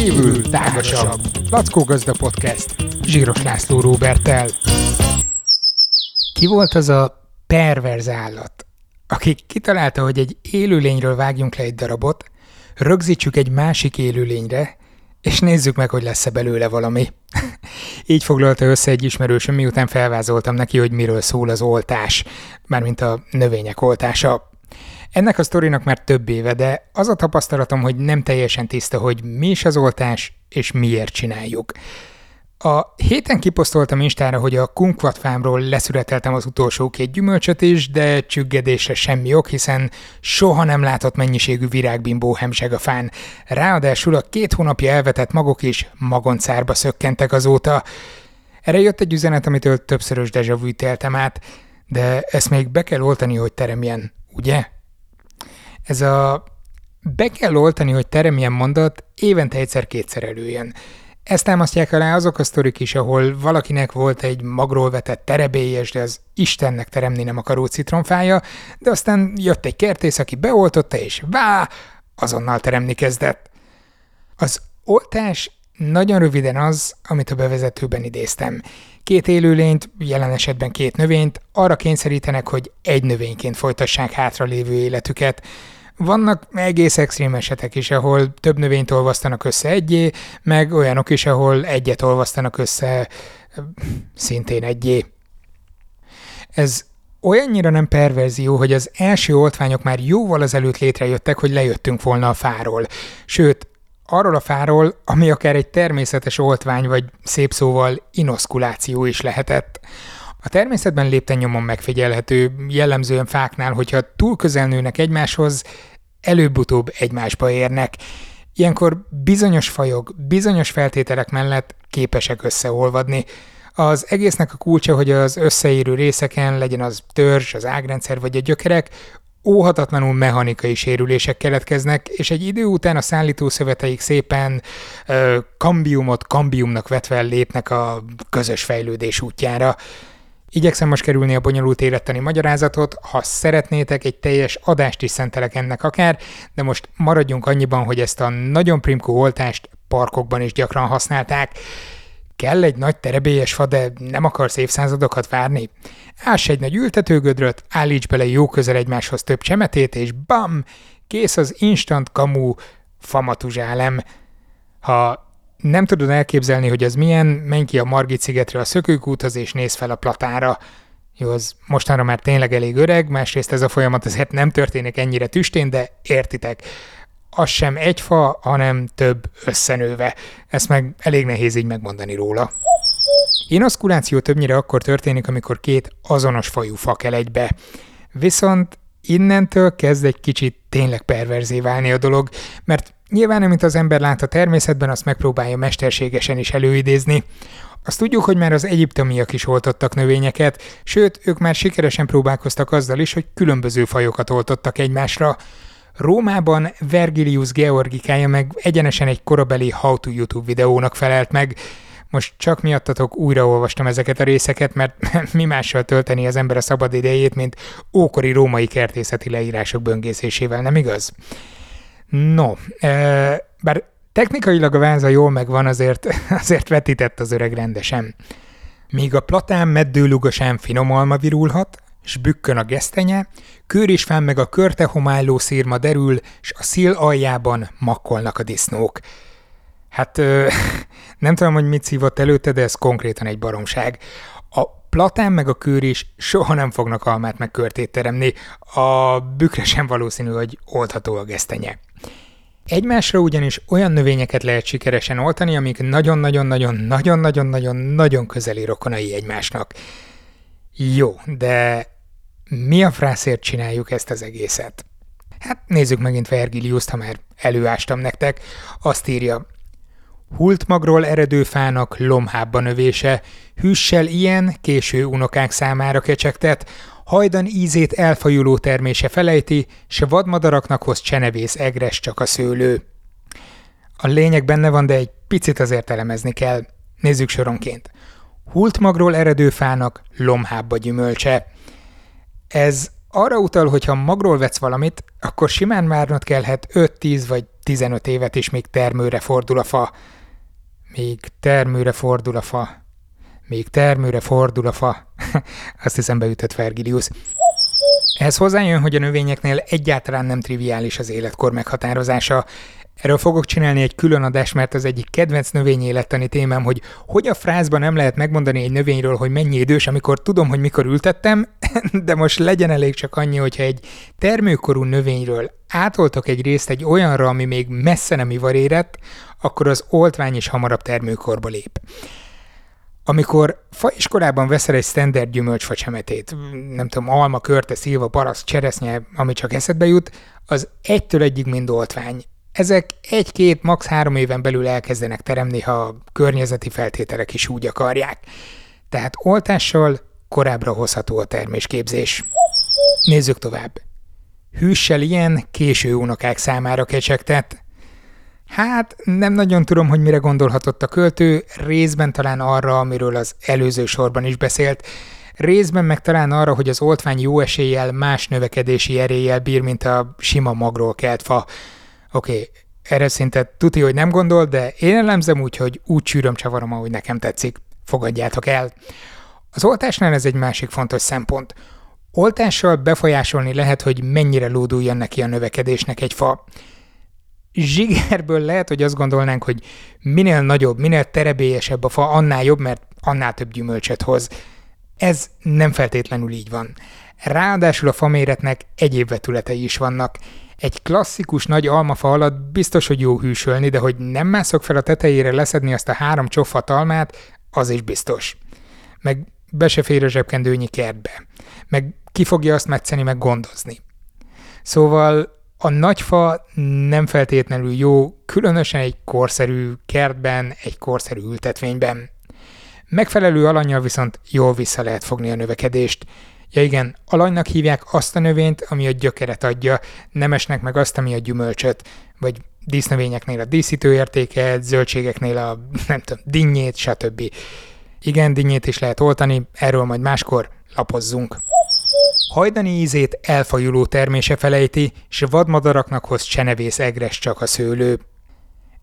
kívül tágasabb. Lackó Gazda Podcast. Zsíros László Róbertel. Ki volt az a perverz állat, aki kitalálta, hogy egy élőlényről vágjunk le egy darabot, rögzítsük egy másik élőlényre, és nézzük meg, hogy lesz-e belőle valami. Így foglalta össze egy ismerősöm, miután felvázoltam neki, hogy miről szól az oltás, mármint a növények oltása. Ennek a sztorinak már több éve, de az a tapasztalatom, hogy nem teljesen tiszta, hogy mi is az oltás, és miért csináljuk. A héten kiposztoltam Instára, hogy a kumkvatfámról leszületeltem az utolsó két gyümölcsöt is, de csüggedésre semmi ok, hiszen soha nem látott mennyiségű virágbimbó hemseg a fán. Ráadásul a két hónapja elvetett magok is magoncárba szökkentek azóta. Erre jött egy üzenet, amitől többszörös dejavűt éltem át, de ezt még be kell oltani, hogy teremjen, ugye? Ez a be kell oltani, hogy teremjen mondat évente egyszer-kétszer előjön. Ezt támasztják alá azok a sztorik is, ahol valakinek volt egy magról vetett terebélyes, de az Istennek teremni nem akaró citromfája, de aztán jött egy kertész, aki beoltotta, és vá, azonnal teremni kezdett. Az oltás nagyon röviden az, amit a bevezetőben idéztem. Két élőlényt, jelen esetben két növényt arra kényszerítenek, hogy egy növényként folytassák hátra lévő életüket. Vannak egész extrém esetek is, ahol több növényt olvasztanak össze egyé, meg olyanok is, ahol egyet olvasztanak össze szintén egyé. Ez olyannyira nem perverzió, hogy az első oltványok már jóval azelőtt létrejöttek, hogy lejöttünk volna a fáról. Sőt, arról a fáról, ami akár egy természetes oltvány, vagy szép szóval inoszkuláció is lehetett. A természetben lépten nyomon megfigyelhető, jellemzően fáknál, hogyha túl közel nőnek egymáshoz, előbb-utóbb egymásba érnek. Ilyenkor bizonyos fajok, bizonyos feltételek mellett képesek összeolvadni. Az egésznek a kulcsa, hogy az összeérő részeken, legyen az törzs, az ágrendszer vagy a gyökerek, óhatatlanul mechanikai sérülések keletkeznek, és egy idő után a szállítószöveteik szépen ö, kambiumot kambiumnak vetve lépnek a közös fejlődés útjára. Igyekszem most kerülni a bonyolult élettani magyarázatot, ha szeretnétek, egy teljes adást is szentelek ennek akár, de most maradjunk annyiban, hogy ezt a nagyon primkó oltást parkokban is gyakran használták. Kell egy nagy terebélyes fa, de nem akarsz évszázadokat várni? Áss egy nagy ültetőgödröt, állíts bele jó közel egymáshoz több csemetét, és bam! Kész az instant kamu famatuzsálem. Ha nem tudod elképzelni, hogy az milyen, menj ki a Margit szigetre a szökőkúthoz, és néz fel a platára. Jó, az mostanra már tényleg elég öreg, másrészt ez a folyamat azért nem történik ennyire tüstén, de értitek. Az sem egy fa, hanem több összenőve. Ezt meg elég nehéz így megmondani róla. Inoszkuláció többnyire akkor történik, amikor két azonos fajú fa kell egybe. Viszont innentől kezd egy kicsit tényleg perverzé válni a dolog, mert nyilván amit az ember lát a természetben, azt megpróbálja mesterségesen is előidézni. Azt tudjuk, hogy már az egyiptomiak is oltottak növényeket, sőt, ők már sikeresen próbálkoztak azzal is, hogy különböző fajokat oltottak egymásra. Rómában Vergilius Georgikája meg egyenesen egy korabeli How to YouTube videónak felelt meg, most csak miattatok újraolvastam ezeket a részeket, mert mi mással tölteni az ember a szabad idejét, mint ókori római kertészeti leírások böngészésével, nem igaz? No, e, bár technikailag a váza jól megvan, azért, azért vetített az öreg rendesen. Míg a platán meddőlugosán finom alma virulhat, s bükkön a gesztenye, kőr is fán meg a körte homálló szírma derül, s a szíl aljában makkolnak a disznók. Hát ö, nem tudom, hogy mit szívott előtte, de ez konkrétan egy baromság. Platán meg a kőr is soha nem fognak almát meg körtét teremni, a bükre sem valószínű, hogy oldható a gesztenye. Egymásra ugyanis olyan növényeket lehet sikeresen oltani, amik nagyon-nagyon-nagyon-nagyon-nagyon-nagyon közeli rokonai egymásnak. Jó, de mi a frászért csináljuk ezt az egészet? Hát nézzük megint Vergiliuszt, ha már előástam nektek. Azt írja, Hultmagról eredő fának lomhábba növése, hűssel ilyen, késő unokák számára kecsegtet, hajdan ízét elfajuló termése felejti, se vadmadaraknak hoz csenevész egres csak a szőlő. A lényeg benne van, de egy picit azért elemezni kell. Nézzük soronként. Hultmagról eredő fának lomhábba gyümölcse. Ez arra utal, hogy ha magról vetsz valamit, akkor simán várnod kellhet 5-10 vagy 15 évet is, még termőre fordul a fa. Még termőre fordul a fa. Még termőre fordul a fa. Azt hiszem beütött Vergilius. Ehhez hozzájön, hogy a növényeknél egyáltalán nem triviális az életkor meghatározása. Erről fogok csinálni egy külön adást, mert az egyik kedvenc növényélettani témám, hogy hogy a frázban nem lehet megmondani egy növényről, hogy mennyi idős, amikor tudom, hogy mikor ültettem, de most legyen elég csak annyi, hogyha egy termőkorú növényről átoltok egy részt egy olyanra, ami még messze nem ivarérett, akkor az oltvány is hamarabb termőkorba lép. Amikor faiskolában veszel egy standard gyümölcsfa nem tudom, alma, körte, szilva, paraszt, cseresznye, ami csak eszedbe jut, az egytől egyig mind oltvány. Ezek egy-két, max. három éven belül elkezdenek teremni, ha a környezeti feltételek is úgy akarják. Tehát oltással korábbra hozható a termésképzés. Nézzük tovább. Hűssel ilyen késő unokák számára kecsegtet. Hát nem nagyon tudom, hogy mire gondolhatott a költő, részben talán arra, amiről az előző sorban is beszélt, részben meg talán arra, hogy az oltvány jó eséllyel más növekedési eréllyel bír, mint a sima magról kelt fa. Oké, okay, erre szinte tuti, hogy nem gondol, de én elemzem úgy, hogy úgy csűröm csavarom, ahogy nekem tetszik. Fogadjátok el. Az oltásnál ez egy másik fontos szempont. Oltással befolyásolni lehet, hogy mennyire lóduljon neki a növekedésnek egy fa. Zsigerből lehet, hogy azt gondolnánk, hogy minél nagyobb, minél terebélyesebb a fa, annál jobb, mert annál több gyümölcsöt hoz. Ez nem feltétlenül így van. Ráadásul a faméretnek egyéb vetületei is vannak. Egy klasszikus nagy almafa alatt biztos, hogy jó hűsölni, de hogy nem mászok fel a tetejére leszedni azt a három csofat almát, az is biztos. Meg be se fér a zsebkendőnyi kertbe. Meg ki fogja azt metszeni, meg gondozni. Szóval a nagyfa nem feltétlenül jó, különösen egy korszerű kertben, egy korszerű ültetvényben. Megfelelő alanyjal viszont jól vissza lehet fogni a növekedést. Ja igen, alanynak hívják azt a növényt, ami a gyökeret adja, nemesnek meg azt, ami a gyümölcsöt, vagy dísznövényeknél a díszítőértéket, zöldségeknél a, nem tudom, dinnyét, stb. Igen, dinnyét is lehet oltani, erről majd máskor lapozzunk. Hajdani ízét elfajuló termése felejti, s vadmadaraknak hoz csenevész egres csak a szőlő.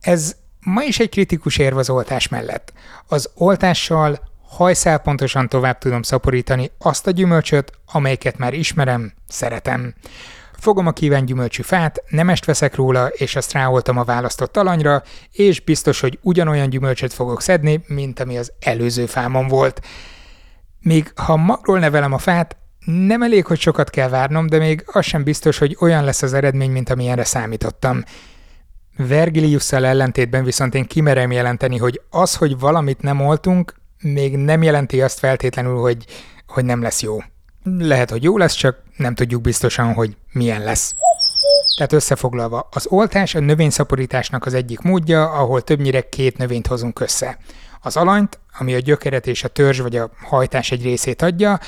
Ez ma is egy kritikus érv az oltás mellett. Az oltással hajszál pontosan tovább tudom szaporítani azt a gyümölcsöt, amelyiket már ismerem, szeretem. Fogom a kíván gyümölcsű fát, nemest veszek róla, és azt ráoltam a választott talanyra, és biztos, hogy ugyanolyan gyümölcsöt fogok szedni, mint ami az előző fámon volt. Míg ha magról nevelem a fát, nem elég, hogy sokat kell várnom, de még az sem biztos, hogy olyan lesz az eredmény, mint amilyenre számítottam. Vergiliusszal ellentétben viszont én kimerem jelenteni, hogy az, hogy valamit nem oltunk, még nem jelenti azt feltétlenül, hogy, hogy nem lesz jó. Lehet, hogy jó lesz, csak nem tudjuk biztosan, hogy milyen lesz. Tehát összefoglalva, az oltás a növényszaporításnak az egyik módja, ahol többnyire két növényt hozunk össze. Az alanyt, ami a gyökeret és a törzs vagy a hajtás egy részét adja,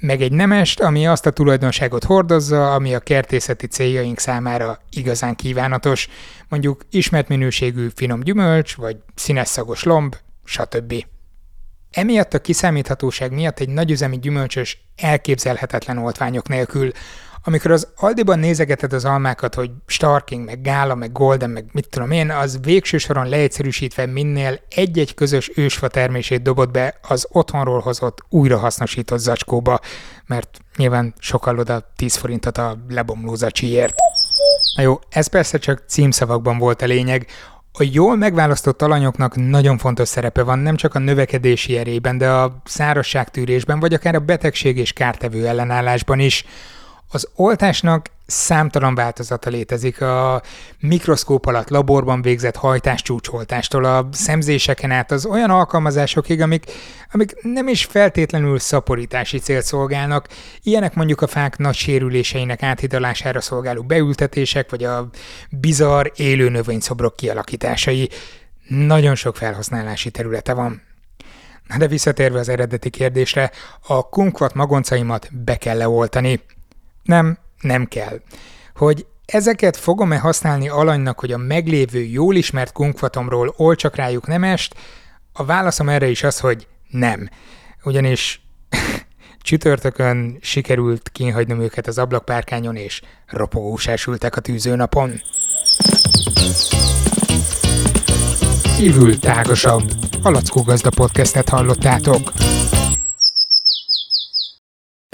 meg egy nemest, ami azt a tulajdonságot hordozza, ami a kertészeti céljaink számára igazán kívánatos, mondjuk ismert minőségű finom gyümölcs, vagy színes szagos lomb, stb. Emiatt a kiszámíthatóság miatt egy nagyüzemi gyümölcsös elképzelhetetlen oltványok nélkül, amikor az Aldiban nézegeted az almákat, hogy Starking, meg Gála, meg Golden, meg mit tudom én, az végső soron leegyszerűsítve minél egy-egy közös ősfa termését dobott be az otthonról hozott, újrahasznosított zacskóba, mert nyilván sokkal oda 10 forintot a lebomló zacsiért. Na jó, ez persze csak címszavakban volt a lényeg. A jól megválasztott alanyoknak nagyon fontos szerepe van nem csak a növekedési erében, de a szárazságtűrésben, vagy akár a betegség és kártevő ellenállásban is. Az oltásnak számtalan változata létezik a mikroszkóp alatt laborban végzett hajtáscsúcsoltástól a szemzéseken át az olyan alkalmazásokig, amik, amik nem is feltétlenül szaporítási célt szolgálnak, ilyenek mondjuk a fák nagy sérüléseinek áthidalására szolgáló beültetések, vagy a bizarr élő növényszobrok kialakításai. Nagyon sok felhasználási területe van. Na de visszatérve az eredeti kérdésre, a kumkvat magoncaimat be kell leoltani. Nem, nem kell. Hogy ezeket fogom-e használni alanynak, hogy a meglévő, jól ismert kunkvatomról olcsak rájuk nemest? A válaszom erre is az, hogy nem. Ugyanis csütörtökön sikerült kínhagynom őket az ablakpárkányon, és ropogósás a tűzőnapon. Kívül tágasabb. A Lackó Gazda podcastet hallottátok.